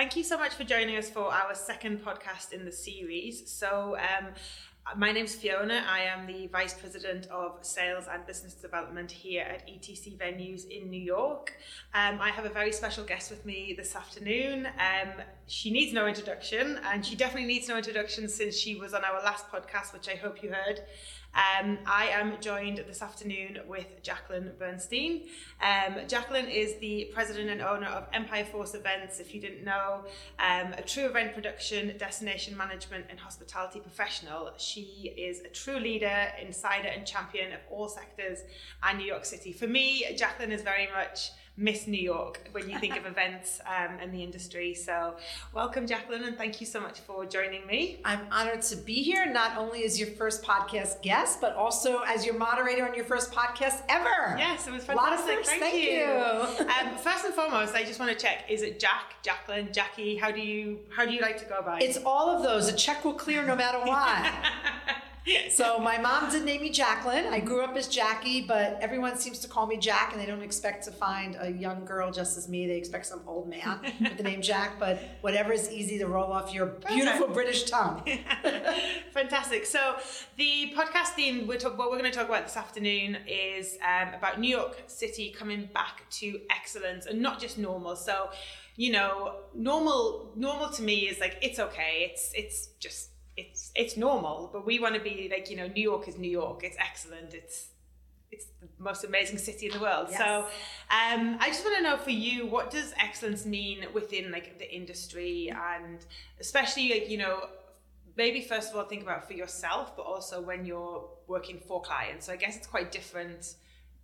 Thank you so much for joining us for our second podcast in the series. So, um, my name's Fiona. I am the Vice President of Sales and Business Development here at ETC Venues in New York. Um, I have a very special guest with me this afternoon. Um, she needs no introduction, and she definitely needs no introduction since she was on our last podcast, which I hope you heard. Um, I am joined this afternoon with Jaclyn Bernstein. Um, Jaclyn is the president and owner of Empire Force Events, if you didn't know, um, a true event production, destination management, and hospitality professional. She is a true leader, insider, and champion of all sectors and New York City. For me, Jaclyn is very much Miss New York when you think of events um, and the industry. So, welcome, Jaclyn, and thank you so much for joining me. I'm honored to be here, not only as your first podcast guest, but also as your moderator on your first podcast ever. Yes, it was fantastic. A lot of firsts. Thank, thank you. you. um, first and foremost, I just want to check: is it Jack, Jaclyn, Jackie? How do you how do you like to go by? It's all of those. A check will clear no matter what. so my mom did name me Jaclyn. I grew up as Jackie, but everyone seems to call me Jack, and they don't expect to find a young girl just as me. They expect some old man with the name Jack. But whatever is easy to roll off your beautiful. British tongue. Fantastic. So the podcast theme, we're talk, what we're going to talk about this afternoon is um, about New York City coming back to excellence and not just normal. So, you know, normal normal to me is like it's okay. It's it's just it's it's normal. But we want to be like you know, New York is New York. It's excellent. It's it's the most amazing city in the world. Yes. So, um, I just want to know for you, what does excellence mean within like the industry, and especially like you know, maybe first of all think about for yourself, but also when you're working for clients. So I guess it's quite different,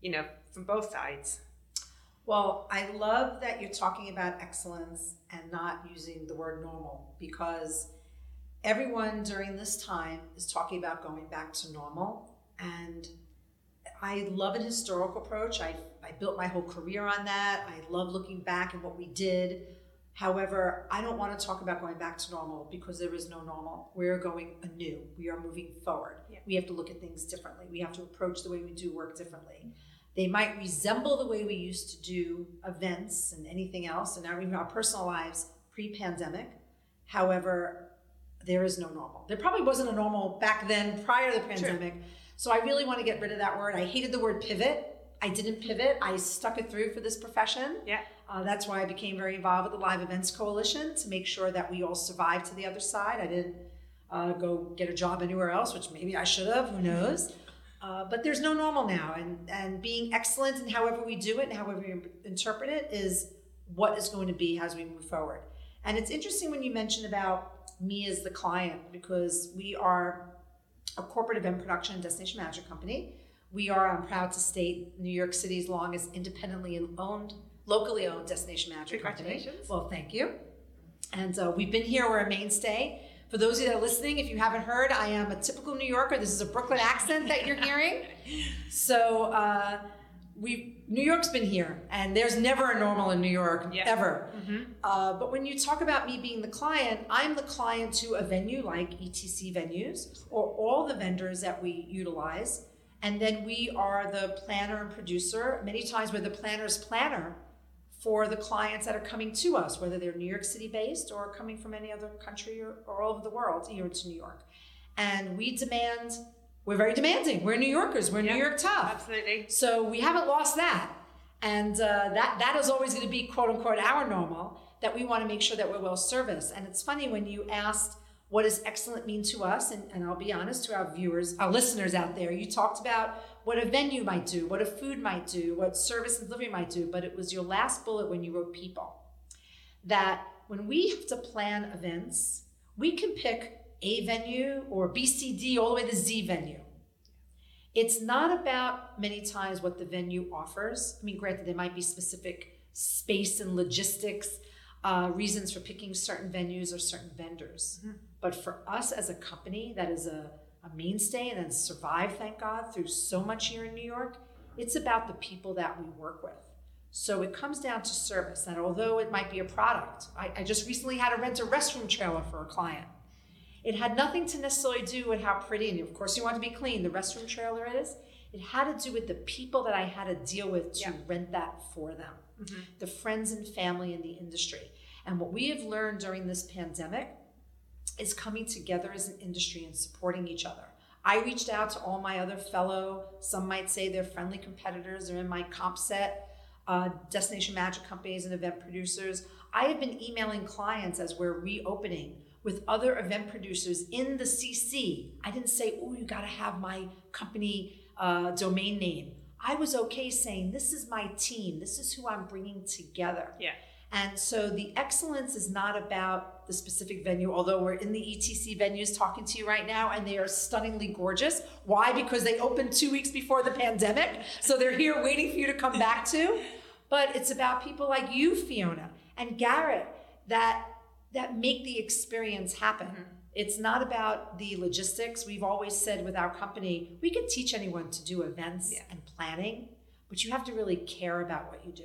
you know, from both sides. Well, I love that you're talking about excellence and not using the word normal because everyone during this time is talking about going back to normal. And I love an historical approach. I, I built my whole career on that. I love looking back at what we did. However, I don't want to talk about going back to normal because there is no normal. We're going anew. We are moving forward. Yeah. We have to look at things differently. We have to approach the way we do work differently. They might resemble the way we used to do events and anything else, and now even our personal lives pre pandemic. However, there is no normal. There probably wasn't a normal back then prior to the pandemic. So I really want to get rid of that word. I hated the word pivot. I didn't pivot. I stuck it through for this profession. Yeah. Uh, that's why I became very involved with the Live Events Coalition to make sure that we all survived to the other side. I didn't uh, go get a job anywhere else, which maybe I should have. Who knows? Uh, but there's no normal now, and and being excellent in however we do it and however we interpret it is what is going to be as we move forward. And it's interesting when you mention about me as the client because we are a corporate event production and destination management company. We are, I'm proud to state, New York City's longest independently owned, locally owned destination management company. Congratulations. Well, thank you. And uh, we've been here, we're a mainstay. For those of you that are listening, if you haven't heard, I am a typical New Yorker. This is a Brooklyn accent that you're hearing. So uh, we, New York's been here, and there's never a normal in New York, Yeah. ever. hmm Uh, but when you talk about me being the client, I'm the client to a venue like ETC venues or all the vendors that we utilize. And then we are the planner and producer. Many times we're the planner's planner for the clients that are coming to us, whether they're New York City based or coming from any other country or, or all over the world here to New York. And we demand, we're very demanding. We're New Yorkers, we're Yeah. New York tough. Absolutely. So we haven't lost that. And uh, that, that is always going to be quote unquote our normal, that we want to make sure that we're well serviced. And it's funny when you asked, what does excellent mean to us? And, and I'll be honest to our viewers, our listeners out there, you talked about what a venue might do, what a food might do, what service and delivery might do, but it was your last bullet when you wrote people. That when we have to plan events, we can pick A venue or BCD all the way to Z venue. It's not about many times what the venue offers. I mean, granted, there might be specific space and logistics uh, reasons for picking certain venues or certain vendors. Mhm. But for us as a company that is a, a mainstay and has survived, thank God, through so much here in New York, it's about the people that we work with. So it comes down to service. And although it might be a product, I, I just recently had to rent a restroom trailer for a client. It had nothing to necessarily do with how pretty, and of course you want to be clean, the restroom trailer is. It had to do with the people that I had to deal with to Yeah. rent that for them, Mhm. the friends and family in the industry. And what we have learned during this pandemic is coming together as an industry and supporting each other. I reached out to all my other fellow, some might say they're friendly competitors, they're in my comp set, uh, destination magic companies and event producers. I have been emailing clients as we're reopening with other event producers in the CC. I didn't say, oh, you got to have my company uh, domain name. I was okay saying, this is my team, this is who I'm bringing together. Yeah. And so the excellence is not about the specific venue, although we're in the ETC venues talking to you right now, and they are stunningly gorgeous. Why? Because they opened two weeks before the pandemic. So they're here waiting for you to come back to. But it's about people like you, Fiona, and Garrett that that make the experience happen. Mm-hmm. It's not about the logistics. We've always said with our company, we can teach anyone to do events yeah. and planning, but you have to really care about what you do.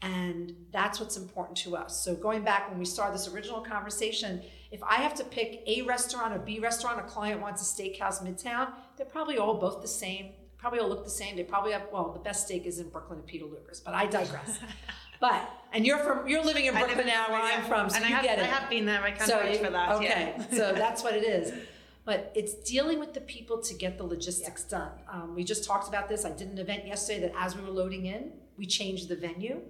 And that's what's important to us. So, going back when we started this original conversation, if I have to pick A restaurant or B restaurant, a client wants a steakhouse midtown, they're probably all both the same. Probably all look the same. They probably have, well, the best steak is in Brooklyn at Peter Luger's, but I digress. but, and you're from, you're living in Brooklyn now where I'm from, so and you have, get it. I have been there. I can't so vouch for that. Okay, yeah. so that's what it is but it's dealing with the people to get the logistics done. Um, we just talked about this. I did an event yesterday that as we were loading in, we changed the venue.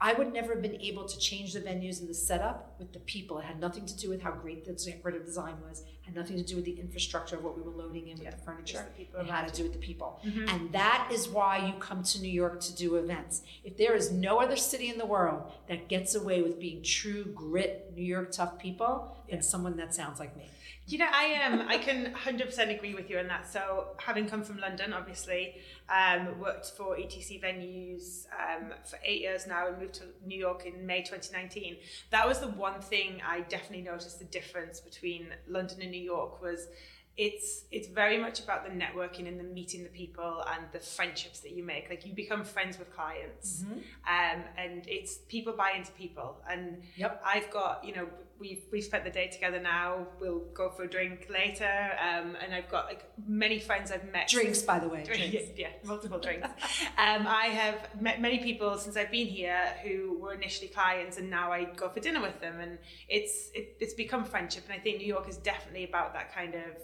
I would never have been able to change the venues and the setup with the people. It had nothing to do with how great the decorative design was. Had nothing to do with the infrastructure of what we were loading in yeah, with the furniture. The it had to do with the people. Mm-hmm. And that is why you come to New York to do events. If there is no other city in the world that gets away with being true grit, New York tough people, yeah. then someone that sounds like me. You know, I am. Um, I can hundred percent agree with you on that. So, having come from London, obviously, um, worked for ETC venues um, for eight years now, and moved to New York in May 2019. That was the one thing I definitely noticed the difference between London and New York was it's it's very much about the networking and the meeting the people and the friendships that you make like you become friends with clients mm-hmm. um, and it's people buy into people and yep. i've got you know we've we've spent the day together now. We'll go for a drink later. Um, and i've got like many friends i've met drinks by the way drinks. Yeah, yeah, multiple drinks. Um, i have met many people since i've been here who were initially clients and now i go for dinner with them. And it's it, it's become friendship. And i think new york is definitely about that kind of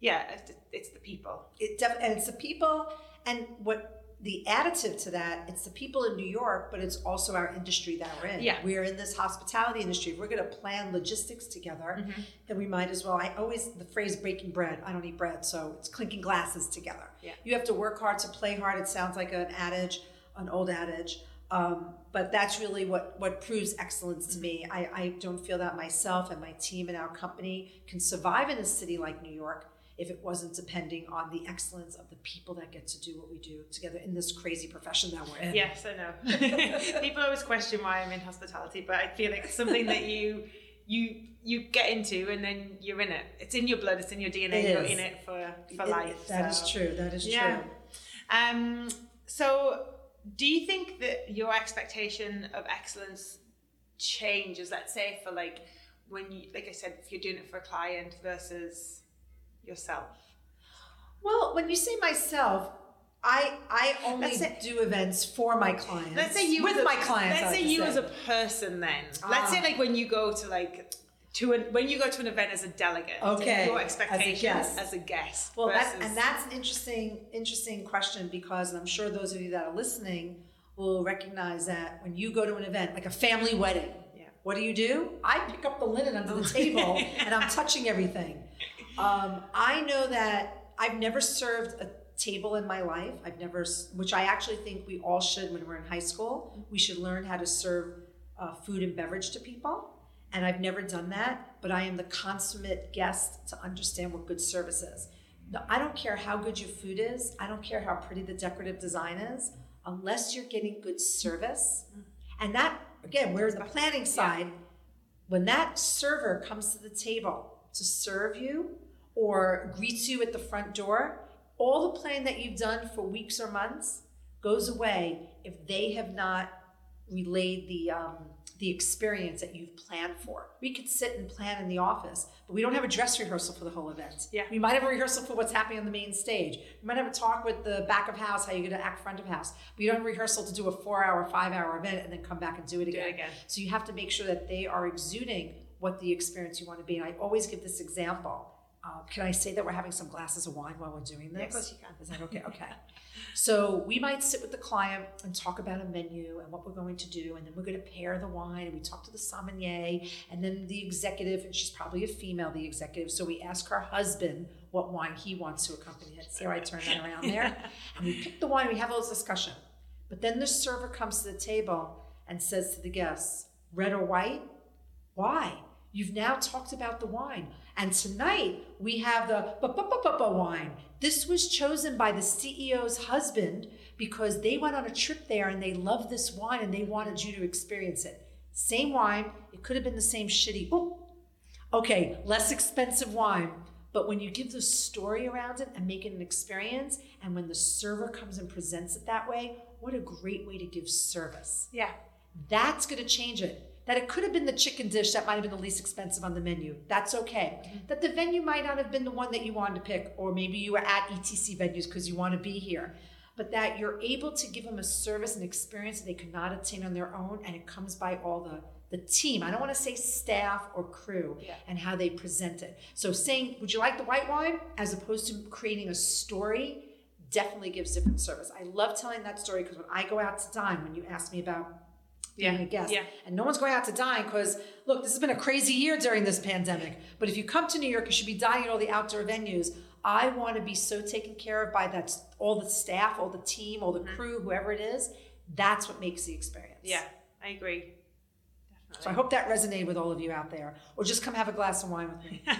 yeah, it's the people. It def- and it's the people, and what the additive to that, it's the people in New York, but it's also our industry that we're in. Yeah. We're in this hospitality industry. If we're going to plan logistics together, mm-hmm. then we might as well. I always, the phrase breaking bread, I don't eat bread, so it's clinking glasses together. Yeah. You have to work hard to play hard. It sounds like an adage, an old adage. Um, but that's really what, what proves excellence to me. I, I don't feel that myself and my team and our company can survive in a city like New York if it wasn't depending on the excellence of the people that get to do what we do together in this crazy profession that we're in. Yes, I know. people always question why I'm in hospitality, but I feel like it's something that you you you get into and then you're in it. It's in your blood, it's in your DNA, it you're in it for, for it, life. That so. is true. That is yeah. true. Um so do you think that your expectation of excellence changes, let's say for like when you like I said, if you're doing it for a client versus yourself? Well, when you say myself, I I only say, do events for my clients. Let's say you with a, my clients. Let's say you say. as a person. Then let's say ah. like when you go to like to an, when you go to an event as a delegate. Okay. Your expectations as a guest. As a guest well, versus... and that's an interesting interesting question because I'm sure those of you that are listening will recognize that when you go to an event like a family wedding. Yeah. What do you do? I pick up the linen under the table and I'm touching everything. Um, I know that I've never served a table in my life. I've never, which I actually think we all should when we're in high school. We should learn how to serve uh, food and beverage to people. And I've never done that, but I am the consummate guest to understand what good service is. No, I don't care how good your food is. I don't care how pretty the decorative design is, unless you're getting good service. And that, again, we're the planning side. When that server comes to the table to serve you, or greets you at the front door, all the planning that you've done for weeks or months goes away if they have not relayed the um, the experience that you've planned for. We could sit and plan in the office, but we don't have a dress rehearsal for the whole event. Yeah. We might have a rehearsal for what's happening on the main stage. We might have a talk with the back of house, how you're going to act front of house. But you don't have a rehearsal to do a four hour, five hour event and then come back and do it Do again. it again. So you have to make sure that they are exuding what the experience you want to be. And I always give this example. Uh, can I say that we're having some glasses of wine while we're doing this? Yeah, of course you can. Is that okay? Okay. So we might sit with the client and talk about a menu and what we're going to do, and then we're going to pair the wine, and we talk to the sommelier, and then the executive, and she's probably a female, the executive. So we ask her husband what wine he wants to accompany it. See how I turn that around there? And we pick the wine, we have a little discussion. But then the server comes to the table and says to the guests, red or white? Why? You've now talked about the wine. And tonight we have the ba-ba-ba-ba-ba wine. This was chosen by the CEO's husband because they went on a trip there and they loved this wine and they wanted you to experience it. Same wine, it could have been the same shitty, oh, okay, less expensive wine. But when you give the story around it and make it an experience, and when the server comes and presents it that way, what a great way to give service. Yeah. That's going to change it. That it could have been the chicken dish that might have been the least expensive on the menu. That's okay. Mm-hmm. That the venue might not have been the one that you wanted to pick, or maybe you were at ETC venues because you want to be here. But that you're able to give them a service and experience that they could not attain on their own, and it comes by all the the team. I don't want to say staff or crew Yeah. and how they present it. So saying, "Would you like the white wine?" as opposed to creating a story definitely gives different service. I love telling that story because when I go out to dine, when you ask me about being Yeah. a guest, Yeah. and no one's going out to dine because look, this has been a crazy year during this pandemic. But if you come to New York, you should be dining at all the outdoor venues. I want to be so taken care of by that all the staff, all the team, all the crew, whoever it is. That's what makes the experience. Yeah. I agree. Definitely. So I hope that resonated with all of you out there, or just come have a glass of wine with me.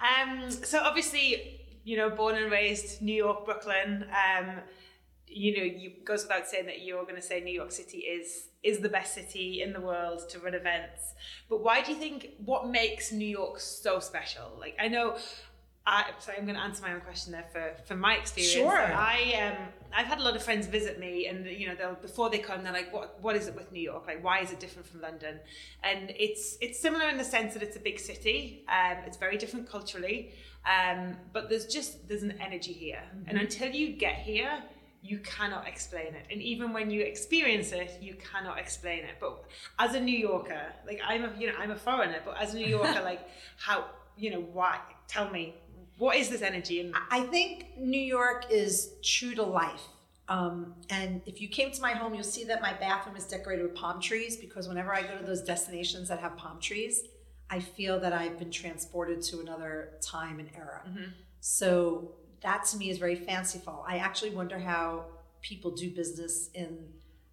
um, so obviously, you know, born and raised New York, Brooklyn. Um, you know, you goes without saying that you're going to say New York City is is the best city in the world to run events. But why do you think? What makes New York so special? Like, I know. I, sorry, I'm going to answer my own question there for, for my experience. Sure. I um, I've had a lot of friends visit me, and you know, they'll before they come, they're like, "What what is it with New York? Like, why is it different from London?" And it's it's similar in the sense that it's a big city. Um, it's very different culturally, um, but there's just there's an energy here, and until you get here, you cannot explain it. And even when you experience it, you cannot explain it. But as a New Yorker, like I'm a you know I'm a foreigner, but as a New Yorker, like how you know why? Tell me. What is this energy? And I think New York is true to life. Um, and if you came to my home, you'll see that my bathroom is decorated with palm trees because whenever I go to those destinations that have palm trees, I feel that I've been transported to another time and era. So that to me is very fanciful. I actually wonder how people do business in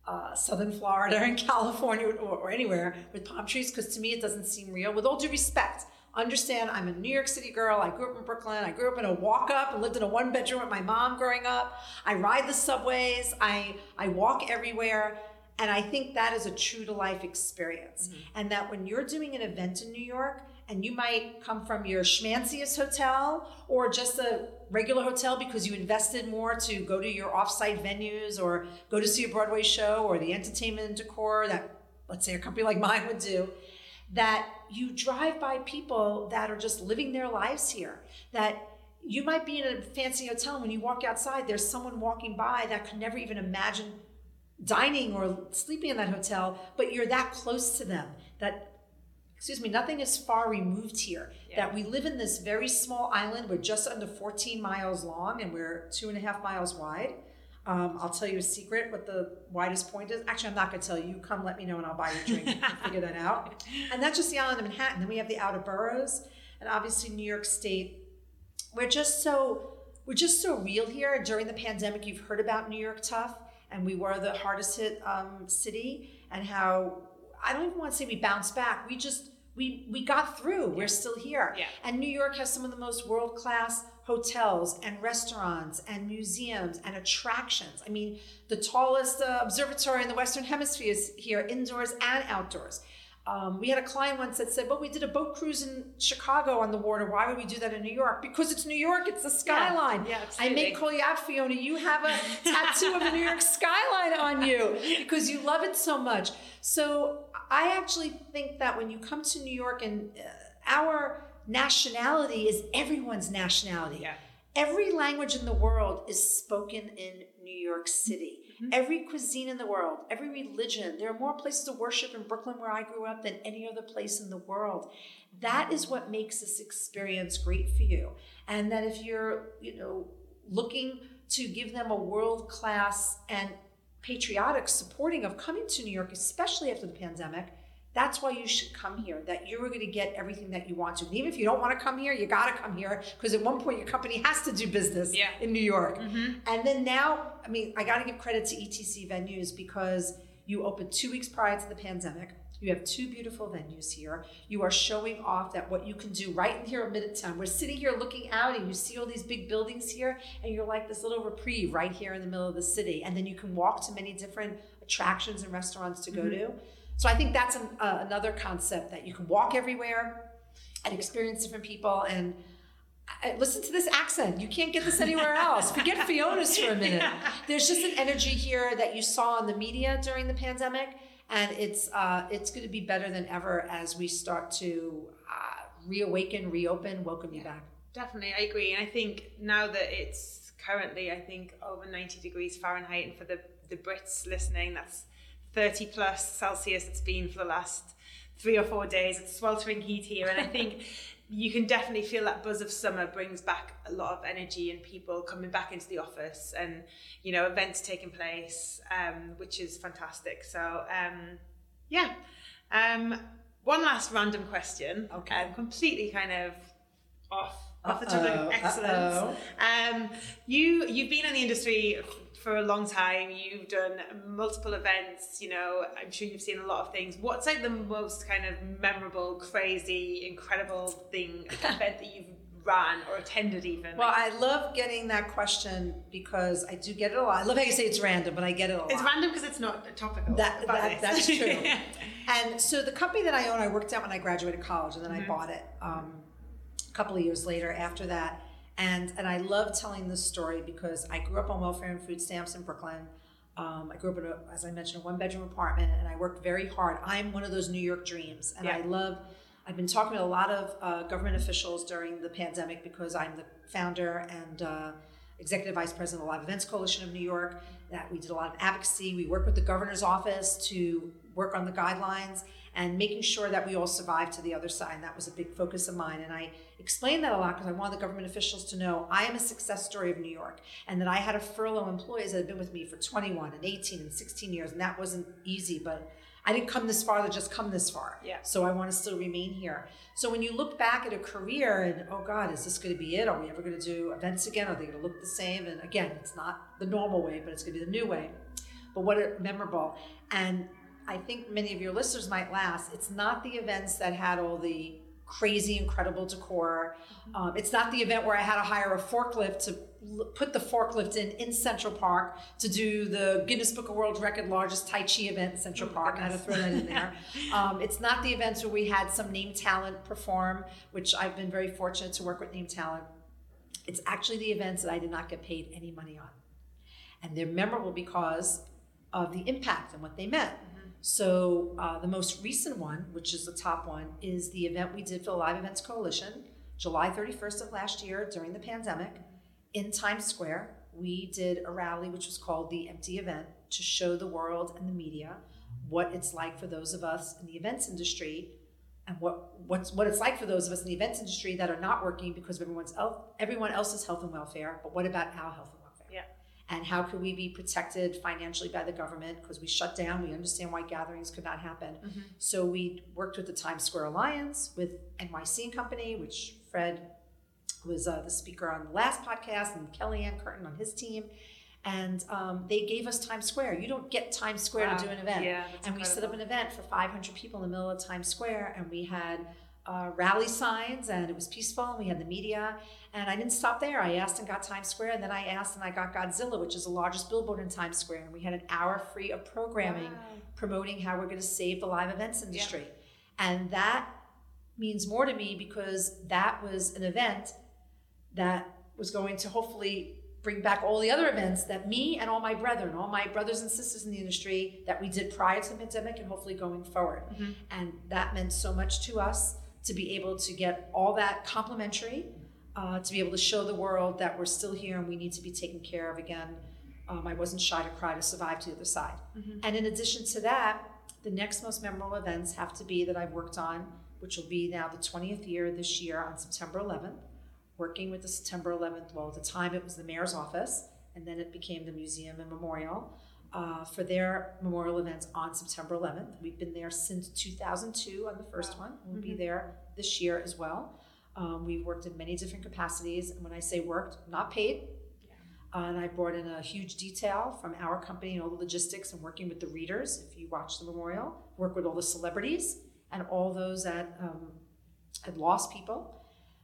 uh, Southern Florida and California or, or anywhere with palm trees because to me it doesn't seem real. With all due respect, understand I'm a New York City girl. I grew up in Brooklyn. I grew up in a walk up and lived in a one bedroom with my mom growing up. I ride the subways. I I walk everywhere. And I think that is a true to life experience. And that when you're doing an event in New York, and you might come from your schmanciest hotel or just a regular hotel because you invested more to go to your offsite venues or go to see a Broadway show or the entertainment decor that, let's say, a company like mine would do, that you drive by people that are just living their lives here. That you might be in a fancy hotel, and when you walk outside, there's someone walking by that could never even imagine dining or sleeping in that hotel, but you're that close to them that excuse me, nothing is far removed here. Yeah. That we live in this very small island. We're just under 14 miles long and we're two and a half miles wide. Um, I'll tell you a secret what the widest point is. Actually, I'm not going to tell you. Come let me know and I'll buy you a drink. Can figure that out. And that's just the island of Manhattan. Then we have the outer boroughs and obviously New York State. We're just so we're just so real here. During the pandemic, you've heard about New York tough, and we were the hardest hit um, city, and how I don't even want to say we bounced back. We just we we got through. We're still here. Yeah. And New York has some of the most world class hotels and restaurants and museums and attractions. I mean, the tallest uh, observatory in the Western Hemisphere is here, indoors and outdoors. Um, we had a client once that said, "Well, we did a boat cruise in Chicago on the water. Why would we do that in New York? Because it's New York. It's the skyline. Yeah, I may call you out, Fiona. You have a tattoo of the New York skyline on you because you love it so much. So I actually think that when you come to New York and uh, our nationality is everyone's nationality. Yeah. Every language in the world is spoken in New York City. Mm-hmm. Every cuisine in the world, every religion. There are more places to worship in Brooklyn, where I grew up, than any other place in the world. That is what makes this experience great for you. And that if you're, you know, looking to give them a world class and patriotic supporting of coming to New York, especially after the pandemic, that's why you should come here. That you're going to get everything that you want to. And even if you don't want to come here, you got to come here because at one point your company has to do business Yeah. in New York. Mm-hmm. And then now, I mean, I got to give credit to ETC venues because you opened two weeks prior to the pandemic. You have two beautiful venues here. You are showing off that what you can do right in here at Midtown. We're sitting here looking out, and you see all these big buildings here, and you're like this little reprieve right here in the middle of the city. And then you can walk to many different attractions and restaurants to go to. So I think that's an, uh, another concept that you can walk everywhere and experience different people and. I- Listen to this accent. You can't get this anywhere else. Forget Fiona's for a minute. There's just an energy here that you saw in the media during the pandemic, and it's uh, it's going to be better than ever as we start to uh, reawaken, reopen, welcome you back. Definitely, I agree. And I think now that it's currently, I think, over 90 degrees Fahrenheit, and for the, the Brits listening, that's 30 plus Celsius it's been for the last three or four days. It's sweltering heat here. And I think you can definitely feel that buzz of summer brings back a lot of energy and people coming back into the office and, you know, events taking place, um, which is fantastic. So, um, yeah. Um, one last random question. Okay. Um, completely kind of off off the topic of excellence. Um, you you've been in the industry for a long time. You've done multiple events. You know, I'm sure you've seen a lot of things. What's like the most kind of memorable, crazy, incredible thing event that you've ran or attended even? Well, I love getting that question because I do get it a lot. I love how you say it's random, but I get it a lot. it's random because it's not topical. That- that- that's true. And so the company that I own, I worked at when I graduated college, and then Mm-hmm. I bought it um, a couple of years later after that. And and I love telling this story because I grew up on welfare and food stamps in Brooklyn. Um, I grew up in, a, as I mentioned, a one bedroom apartment, and I worked very hard. I'm one of those New York dreams, and I love. I've been talking to a lot of uh, government officials during the pandemic because I'm the founder and uh, executive vice president of the Live Events Coalition of New York. That we did a lot of advocacy. We work with the governor's office to work on the guidelines and making sure that we all survive to the other side. And that was a big focus of mine. And I explained that a lot because I wanted the government officials to know I am a success story of New York and that I had to furlough employees that had been with me for 21 and 18 and 16 years. And that wasn't easy, but I didn't come this far to just come this far. Yeah. So I want to still remain here. So when you look back at a career and oh God, is this going to be it? Are we ever going to do events again? Are they going to look the same? And again, it's not the normal way, but it's going to be the new way. But what a memorable. And I think many of your listeners might laugh. It's not the events that had all the crazy, incredible decor. Um, it's not the event where I had to hire a forklift to l- put the forklift in in Central Park to do the Guinness Book of World Record largest Tai Chi event in Central Park. I had to throw that in there. Um, it's not the events where we had some name talent perform, which I've been very fortunate to work with name talent. It's actually the events that I did not get paid any money on. And they're memorable because of the impact and what they meant. So uh, the most recent one, which is the top one, is the event we did for the Live Events Coalition, July 31st of last year during the pandemic in Times Square. We did a rally which was called the Empty Event to show the world and the media what it's like for those of us in the events industry and what what's what it's like for those of us in the events industry that are not working because of everyone's everyone else's health and welfare, but what about our health and welfare? Yeah. And how could we be protected financially by the government because we shut down? We understand why gatherings could not happen. So we worked with the Times Square Alliance with NYC and Company, which Fred was uh, the speaker on the last podcast, and Kellyanne Curtin on his team. And um, they gave us Times Square. You don't get Times Square Wow. to do an event. Yeah, and we set up an event for 500 people in the middle of Times Square, and we had uh, rally signs, and it was peaceful. And we had the media, and I didn't stop there. I asked and got Times Square, and then I asked and I got Godzilla, which is the largest billboard in Times Square, and we had an hour free of programming Wow. promoting how we're going to save the live events industry. And that means more to me because that was an event that was going to hopefully bring back all the other events that me and all my brethren, all my brothers and sisters in the industry that we did prior to the pandemic and hopefully going forward. Mm-hmm. And that meant so much to us to be able to get all that complimentary, uh, to be able to show the world that we're still here and we need to be taken care of again. Um, I wasn't shy to cry to survive to the other side. Mm-hmm. And in addition to that, the next most memorable events have to be that I've worked on, which will be now the 20th year this year on September 11th working with the September 11th, well, at the time it was the mayor's office, and then it became the museum and memorial uh, for their memorial events on September 11th. We've been there since 2002 on the first one. We'll mm-hmm. be there this year as well. Um, we've worked in many different capacities. And when I say worked, not paid. Yeah. Uh, and I brought in a huge detail from our company and all the logistics and working with the readers. If you watch the memorial, work with all the celebrities and all those that um, had lost people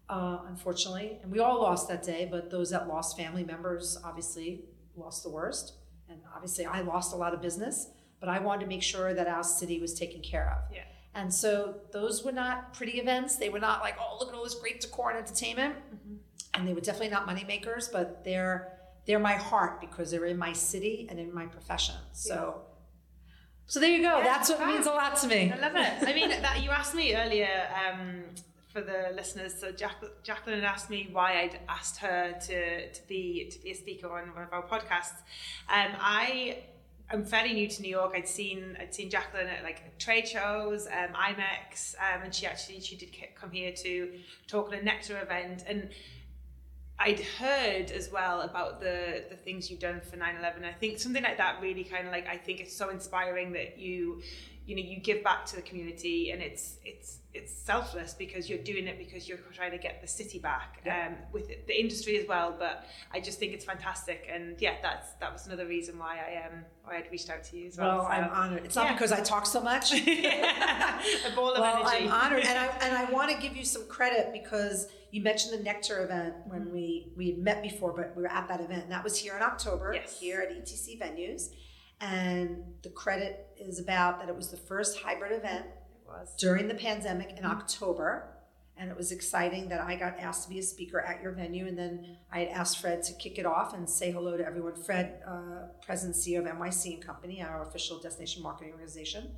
uh, unfortunately. And we all lost that day, but those that lost family members obviously lost the worst. And obviously, I lost a lot of business, but I wanted to make sure that our city was taken care of. Yeah. And so those were not pretty events. They were not like, oh, look at all this great decor and entertainment. Mm-hmm. And they were definitely not money makers, but they're they're my heart because they're in my city and in my profession. So. So there you go. Yeah, That's what means a lot to me. I love it. I mean, that you asked me earlier um, for the listeners. So Jack, Jaclyn asked me why I'd asked her to, to be to be a speaker on one of our podcasts. Um, I am fairly new to New York. I'd seen I'd seen Jaclyn at like trade shows, um, um, and she actually she did come here to talk at a Nectar event and. I'd heard as well about the the things you've done for 9/11. I think something like that really kind of like I think it's so inspiring that you you know you give back to the community and it's it's it's selfless because you're doing it because you're trying to get the city back yeah. um, with the industry as well. But I just think it's fantastic, and yeah, that's that was another reason why I um why I'd reached out to you as well. Well, so, I'm honored. It's not yeah. because I talk so much. a ball of well, energy. I'm honored, and I and I want to give you some credit because you mentioned the Nectar event when we we met before, but we were at that event. And that was here in October, yes. here at ETC venues, and the credit is about that it was the first hybrid event was. during the pandemic in October. And it was exciting that I got asked to be a speaker at your venue. And then I had asked Fred to kick it off and say hello to everyone. Fred, uh, President CEO of NYC and Company, our official destination marketing organization.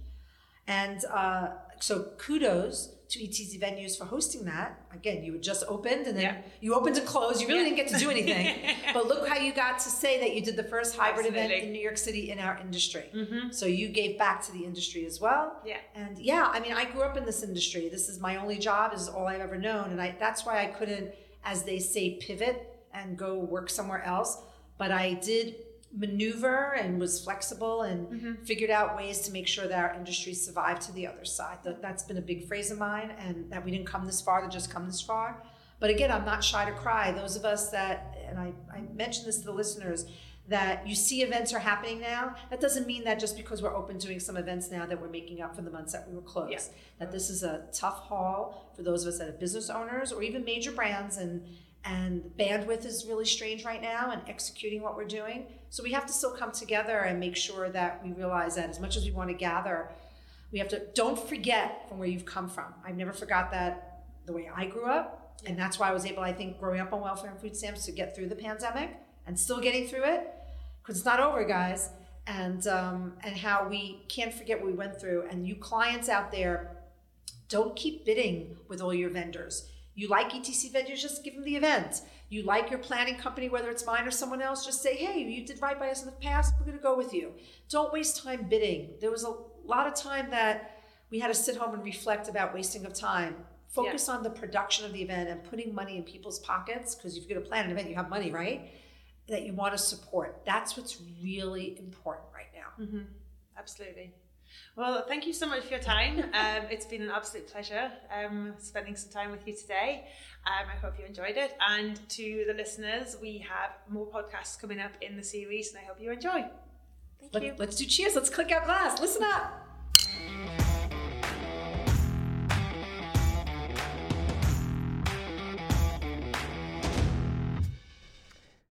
And uh, so kudos to ETC venues for hosting that. Again, you had just opened and then yeah. you opened and closed. You really yeah. didn't get to do anything. but look how you got to say that you did the first hybrid Absolutely. event in New York City in our industry. Mm-hmm. So you gave back to the industry as well. Yeah. And yeah, I mean, I grew up in this industry. This is my only job. This is all I've ever known. And I, that's why I couldn't, as they say, pivot and go work somewhere else. But I did maneuver and was flexible and mm-hmm. figured out ways to make sure that our industry survived to the other side. That, that's been a big phrase of mine, and that we didn't come this far to just come this far. But again, I'm not shy to cry. Those of us that, and I, I mentioned this to the listeners, that you see events are happening now, that doesn't mean that just because we're open doing some events now that we're making up for the months that we were closed. Yeah. That this is a tough haul for those of us that are business owners or even major brands and and the bandwidth is really strange right now and executing what we're doing. So we have to still come together and make sure that we realize that as much as we want to gather, we have to don't forget from where you've come from. I've never forgot that the way I grew up. And that's why I was able, I think, growing up on welfare and food stamps to get through the pandemic and still getting through it because it's not over, guys. And um, and how we can't forget what we went through. And you clients out there, don't keep bidding with all your vendors you like ETC venues, just give them the event. You like your planning company, whether it's mine or someone else, just say, hey, you did right by us in the past, we're going to go with you. Don't waste time bidding. There was a lot of time that we had to sit home and reflect about wasting of time. Focus yeah. on the production of the event and putting money in people's pockets because if you're going to plan an event, you have money, right? That you want to support. That's what's really important right now. Mm-hmm. Absolutely. Well, thank you so much for your time. Um, it's been an absolute pleasure um, spending some time with you today. Um, I hope you enjoyed it. And to the listeners, we have more podcasts coming up in the series, and I hope you enjoy. Thank Let, you. Let's do cheers. Let's click our glass. Listen up.